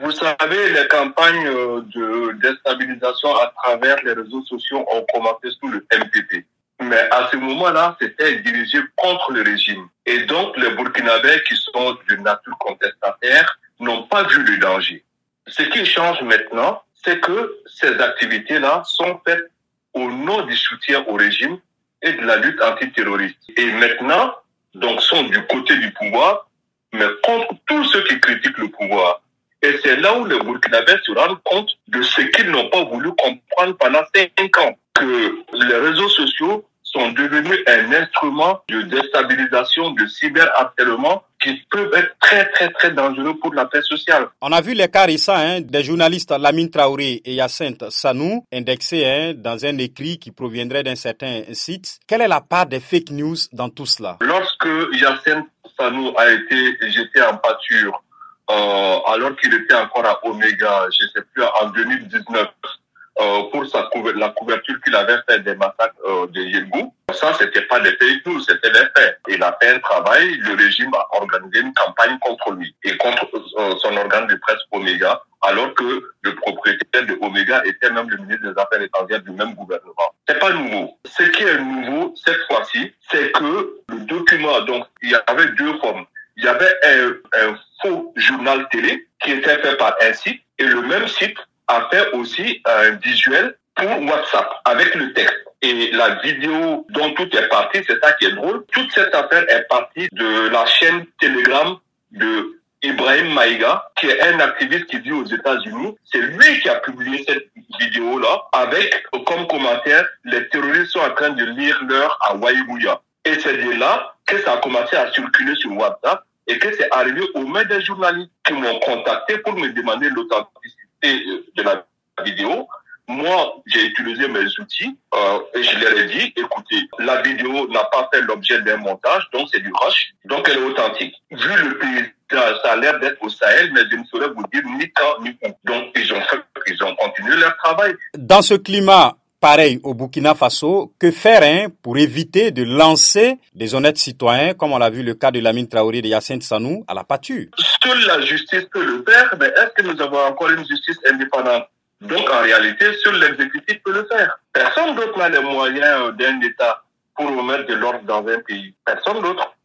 Vous savez, les campagnes euh, de déstabilisation à travers les réseaux sociaux ont commencé sous le MPP. Mais à ce moment-là, c'était dirigé contre le régime. Et donc, les Burkinabés qui sont de nature contestataire n'ont pas vu le danger. Ce qui change maintenant, c'est que ces activités-là sont faites au nom du soutien au régime et de la lutte antiterroriste. Et maintenant, donc, sont du côté du pouvoir, mais contre tous ceux qui critiquent le pouvoir. Et c'est là où les Burkinabés se rendent compte de ce qu'ils n'ont pas voulu comprendre pendant cinq ans, que les réseaux sociaux sont devenus un instrument de déstabilisation, de cyberharcèlement qui peuvent être très très très dangereux pour la paix sociale. On a vu les cas récents hein, des journalistes Lamine Traoré et Yacinthe Sanou indexés hein, dans un écrit qui proviendrait d'un certain site. Quelle est la part des fake news dans tout cela? Lorsque Yacinthe Sanou a été jeté en pâture euh, alors qu'il était encore à Omega, je ne sais plus, en 2019, euh, pour sa la couverture qu'il avait fait des massacres euh, de Yelgou. Ça, c'était pas des fake news, c'était des faits. Il a fait un travail, le régime a organisé une campagne contre lui et contre euh, son organe de presse Omega, alors que le propriétaire de Omega était même le ministre des Affaires étrangères du même gouvernement. C'est pas nouveau. Ce qui est nouveau cette fois-ci, c'est que le document, donc, il y avait deux formes il y avait un, faux journal télé qui était fait par un site et le même site a fait aussi un visuel pour WhatsApp avec le texte. Et la vidéo dont tout est parti, c'est ça qui est drôle. Toute cette affaire est partie de la chaîne Telegram de Ibrahim Maïga, qui est un activiste qui vit aux États-Unis. C'est lui qui a publié cette vidéo-là avec comme commentaire, les terroristes sont en train de lire l'heure à Waïbouya. Et c'est de là que ça a commencé à circuler sur WhatsApp et que c'est arrivé aux mains des journalistes qui m'ont contacté pour me demander l'authenticité de la vidéo. Moi, j'ai utilisé mes outils euh, et je leur ai dit, écoutez, la vidéo n'a pas fait l'objet d'un montage, donc c'est du rush, donc elle est authentique. Vu le pays, ça a l'air d'être au Sahel, mais je ne saurais vous dire ni quand ni où. Donc ils ont, ils ont continué leur travail. Dans ce climat, pareil au Burkina Faso, que faire hein, pour éviter de lancer des honnêtes citoyens, comme on l'a vu le cas de Lamine Traoré de Yacine Sanou, à la pâture? Seule la justice peut le faire, mais est-ce que nous avons encore une justice indépendante? Donc en réalité, seul l'exécutif peut le faire. Personne d'autre n'a les moyens d'un État pour remettre de l'ordre dans un pays. Personne d'autre.